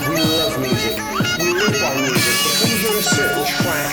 we love music, we live by music, but we hear a certain track.